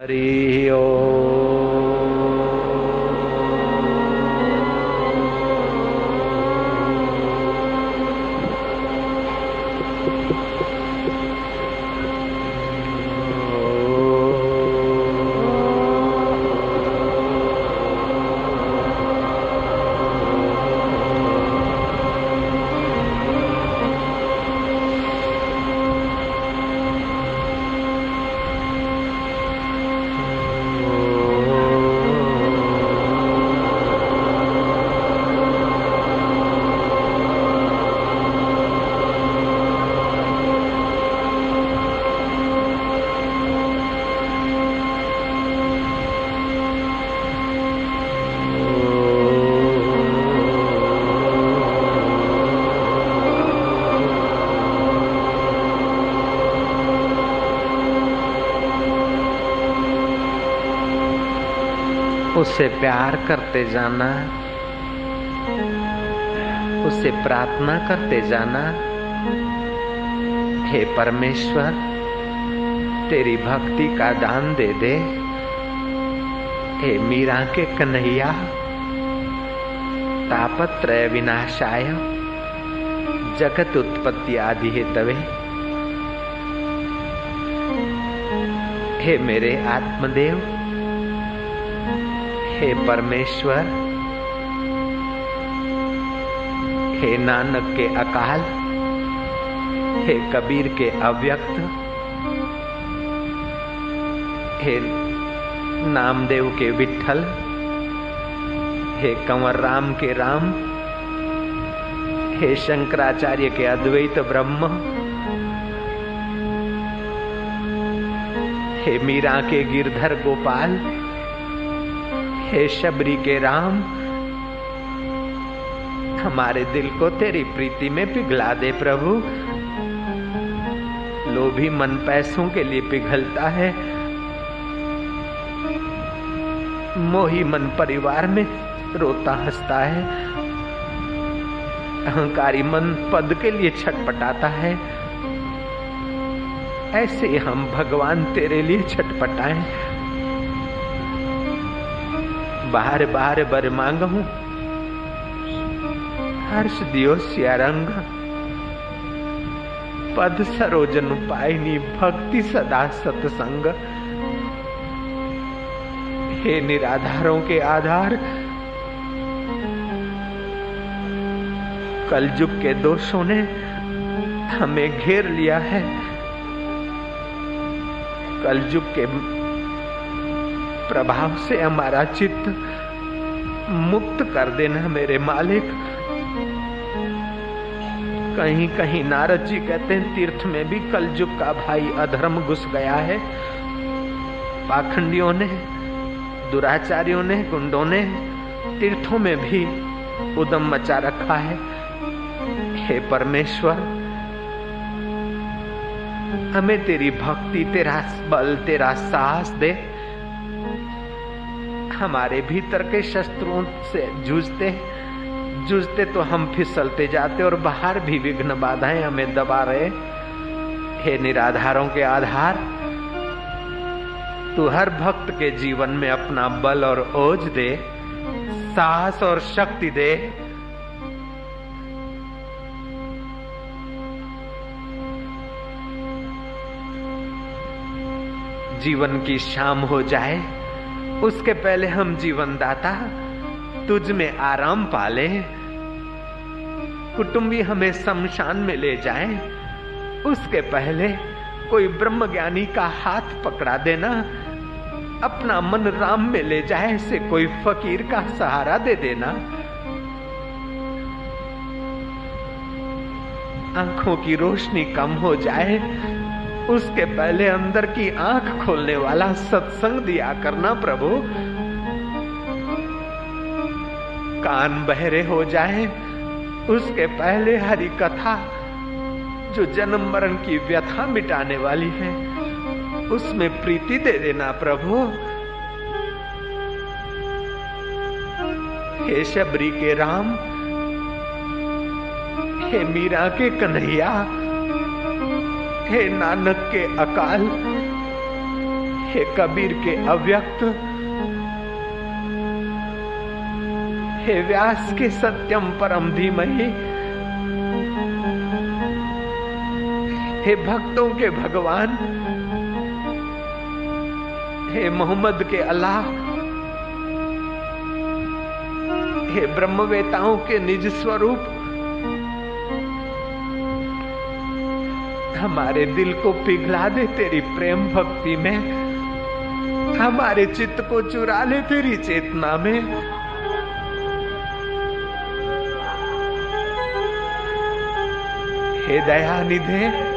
हरि ओ। उससे प्यार करते जाना उससे प्रार्थना करते जाना, हे परमेश्वर, तेरी भक्ति का दान दे दे। हे मीरा के कन्हैया, तापत्रय विनाशाय, जगत उत्पत्ति आदि हे तवे। हे मेरे आत्मदेव हे परमेश्वर, हे नानक के अकाल, हे कबीर के अव्यक्त, हे नामदेव के विठल हे कंवर राम के राम, हे शंकराचार्य के अद्वैत ब्रह्म, हे मीरा के गिरधर गोपाल हे शबरी के राम, हमारे दिल को तेरी प्रीति में पिघला दे प्रभु। लोभी मन पैसों के लिए पिघलता है। मोही मन परिवार में रोता हंसता है। अहंकारी मन पद के लिए छटपटाता है। ऐसे हम भगवान तेरे लिए छटपटाएँ। बार बार बर मांगू हर्ष दियो सियारंग। पद सरोजन पायनी भक्ति सदा सत्संग। हे निराधारों के आधार। कलयुग के दोषों ने हमें घेर लिया है। कलयुग के प्रभाव से हमारा चित्त मुक्त कर देना मेरे मालिक। कहीं कहीं नारद जी कहते हैं, तीर्थ में भी कलयुग का भाई अधर्म घुस गया है। पाखंडियों ने, दुराचारियों ने, गुंडों ने तीर्थों में भी उदम मचा रखा है। हे परमेश्वर, हमें तेरी भक्ति, तेरा बल, तेरा साहस दे। हमारे भीतर के शस्त्रों से जूझते जूझते तो हम फिसलते जाते और बाहर भी विघ्न बाधाएँ हमें दबा रहे हे निराधारों के आधार, तू हर भक्त के जीवन में अपना बल और ओज दे, साहस और शक्ति दे। जीवन की शाम हो जाए उसके पहले हम जीवन दाता तुझ में आराम पाले, कुटुंबी हमें शमशान में ले जाए, उसके पहले कोई ब्रह्म ज्ञानी का हाथ पकड़ा देना, अपना मन राम में ले जाए से कोई फकीर का सहारा दे देना। आँखों की रोशनी कम हो जाए उसके पहले अंदर की आँख खोलने वाला सत्संग दिया करना प्रभु। कान बहरे हो जाए, उसके पहले हरी कथा जो जन्म मरण की व्यथा मिटाने वाली है, उसमें प्रीति दे देना प्रभु। हे शबरी के राम, हे मीरा के कन्हैया हे नानक के अकाल, हे कबीर के अव्यक्त, हे व्यास के सत्यम परम धीमहि, हे भक्तों के भगवान, हे मोहम्मद के अल्लाह, हे ब्रह्मवेताओं के निज स्वरूप हमारे दिल को पिघला दे तेरी प्रेम भक्ति में। हमारे चित्त को चुरा ले तेरी चेतना में। हे दया निधे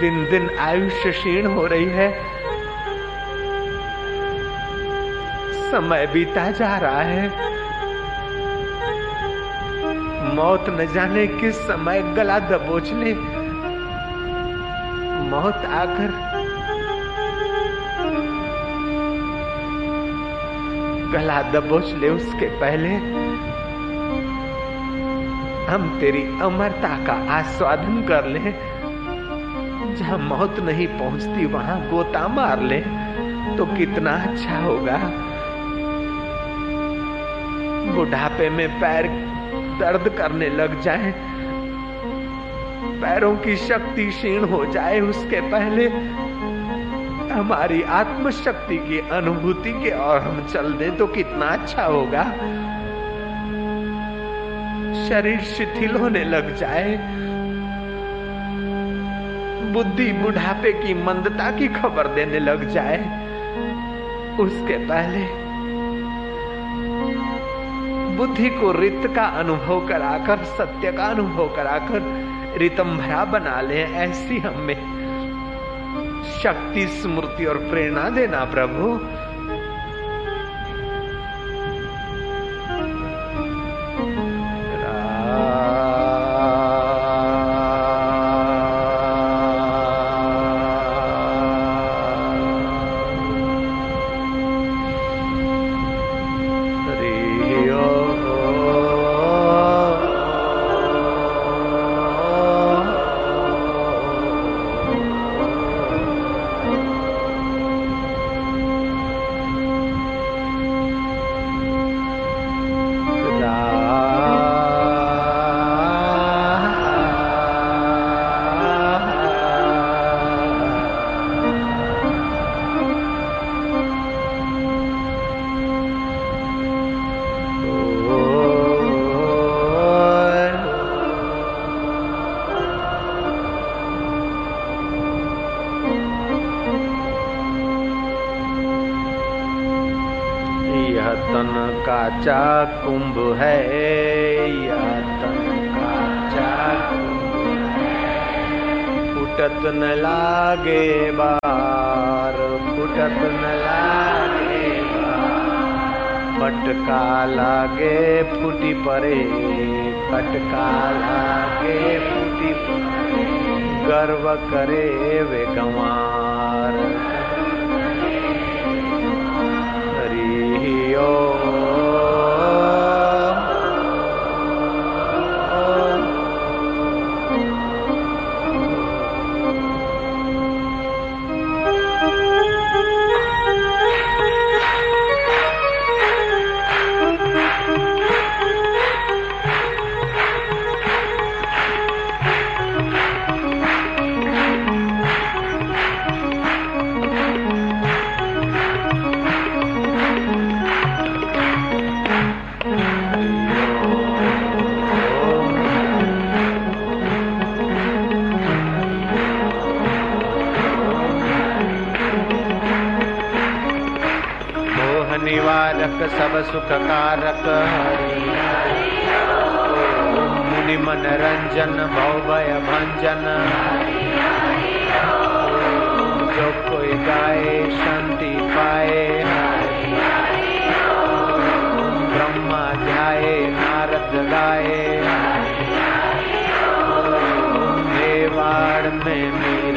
दिन दिन आयुष्य क्षीण हो रही है। समय बीता जा रहा है। मौत न जाने किस समय गला दबोच ले मौत आकर गला दबोच ले उसके पहले। हम तेरी अमरता का आस्वादन कर ले। जहाँ मौत नहीं पहुँचती, वहाँ गोता मार ले। तो कितना अच्छा होगा। बुढ़ापे में पैर दर्द करने लग जाए। पैरों की शक्ति क्षीण हो जाए उसके पहले। हमारी आत्मशक्ति की अनुभूति के और हम चल दे तो कितना अच्छा होगा। शरीर शिथिल होने लग जाए। बुद्धि बुढ़ापे की मंदता की खबर देने लग जाए। उसके पहले बुद्धि को रित का अनुभव कराकर, सत्य का अनुभव कराकर रितंभरा बना ले, ऐसी हमें शक्ति, स्मृति और प्रेरणा देना प्रभु। कुंभ है फुटत न लागे बार, फुटत न लागे फटका लागे, फूटी परे फटका लागे, फूटी गर्व करे वे गंवार। हरि निवारक सब सुख कारक मुनि मन रंजन भय भंजन। जो कोई गाए, शांति पाए। ब्रह्मा ध्याए, नारद गाए। मेवाड़ में मीरा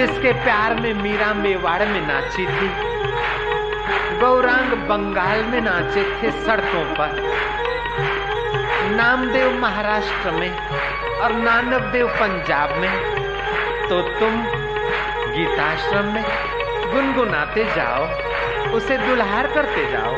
जिसके प्यार में मीरा मेवाड़ में नाची थी, गौरांग बंगाल में नाचे थे सड़कों पर। नामदेव महाराष्ट्र में और नानक देव पंजाब में तो तुम गीताश्रम में गुनगुनाते जाओ, उसे दुल्हार करते जाओ।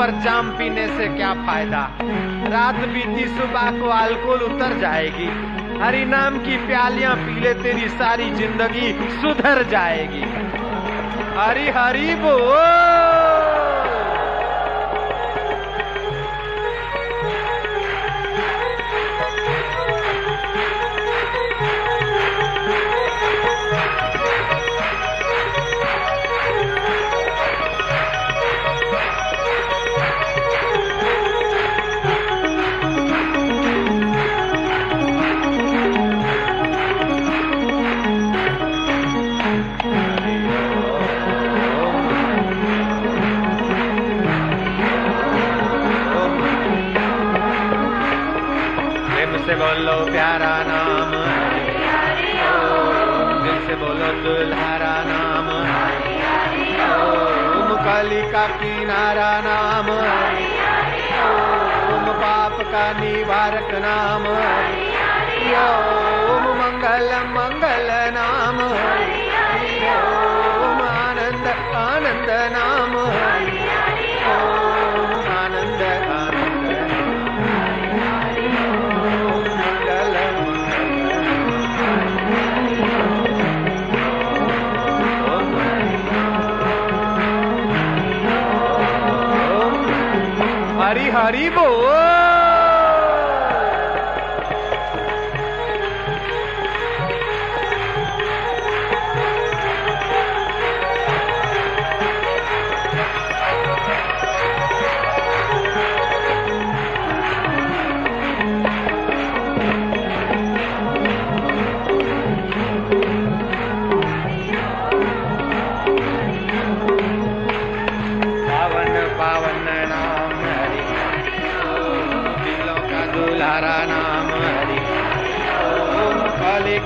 पर जाम पीने से क्या फ़ायदा? रात बीती, सुबह को अल्कोहल उतर जाएगी। हरी नाम की प्यालियाँ पी ले, तेरी सारी ज़िंदगी सुधर जाएगी। हरी हरी बोल। दुल्हारा नाम। ओम काली का किनारा नाम। ओम पाप का निवारक नाम हरी हरी बोल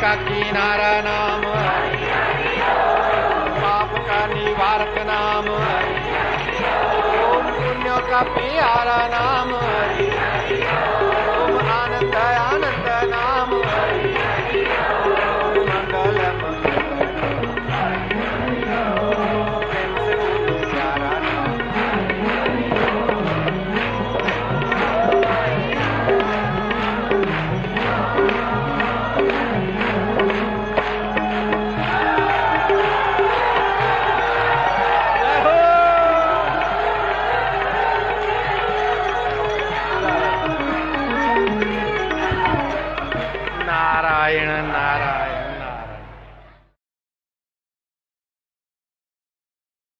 का किनारा नाम पाप का निवारक नाम पुण्य का प्यारा नाम हरि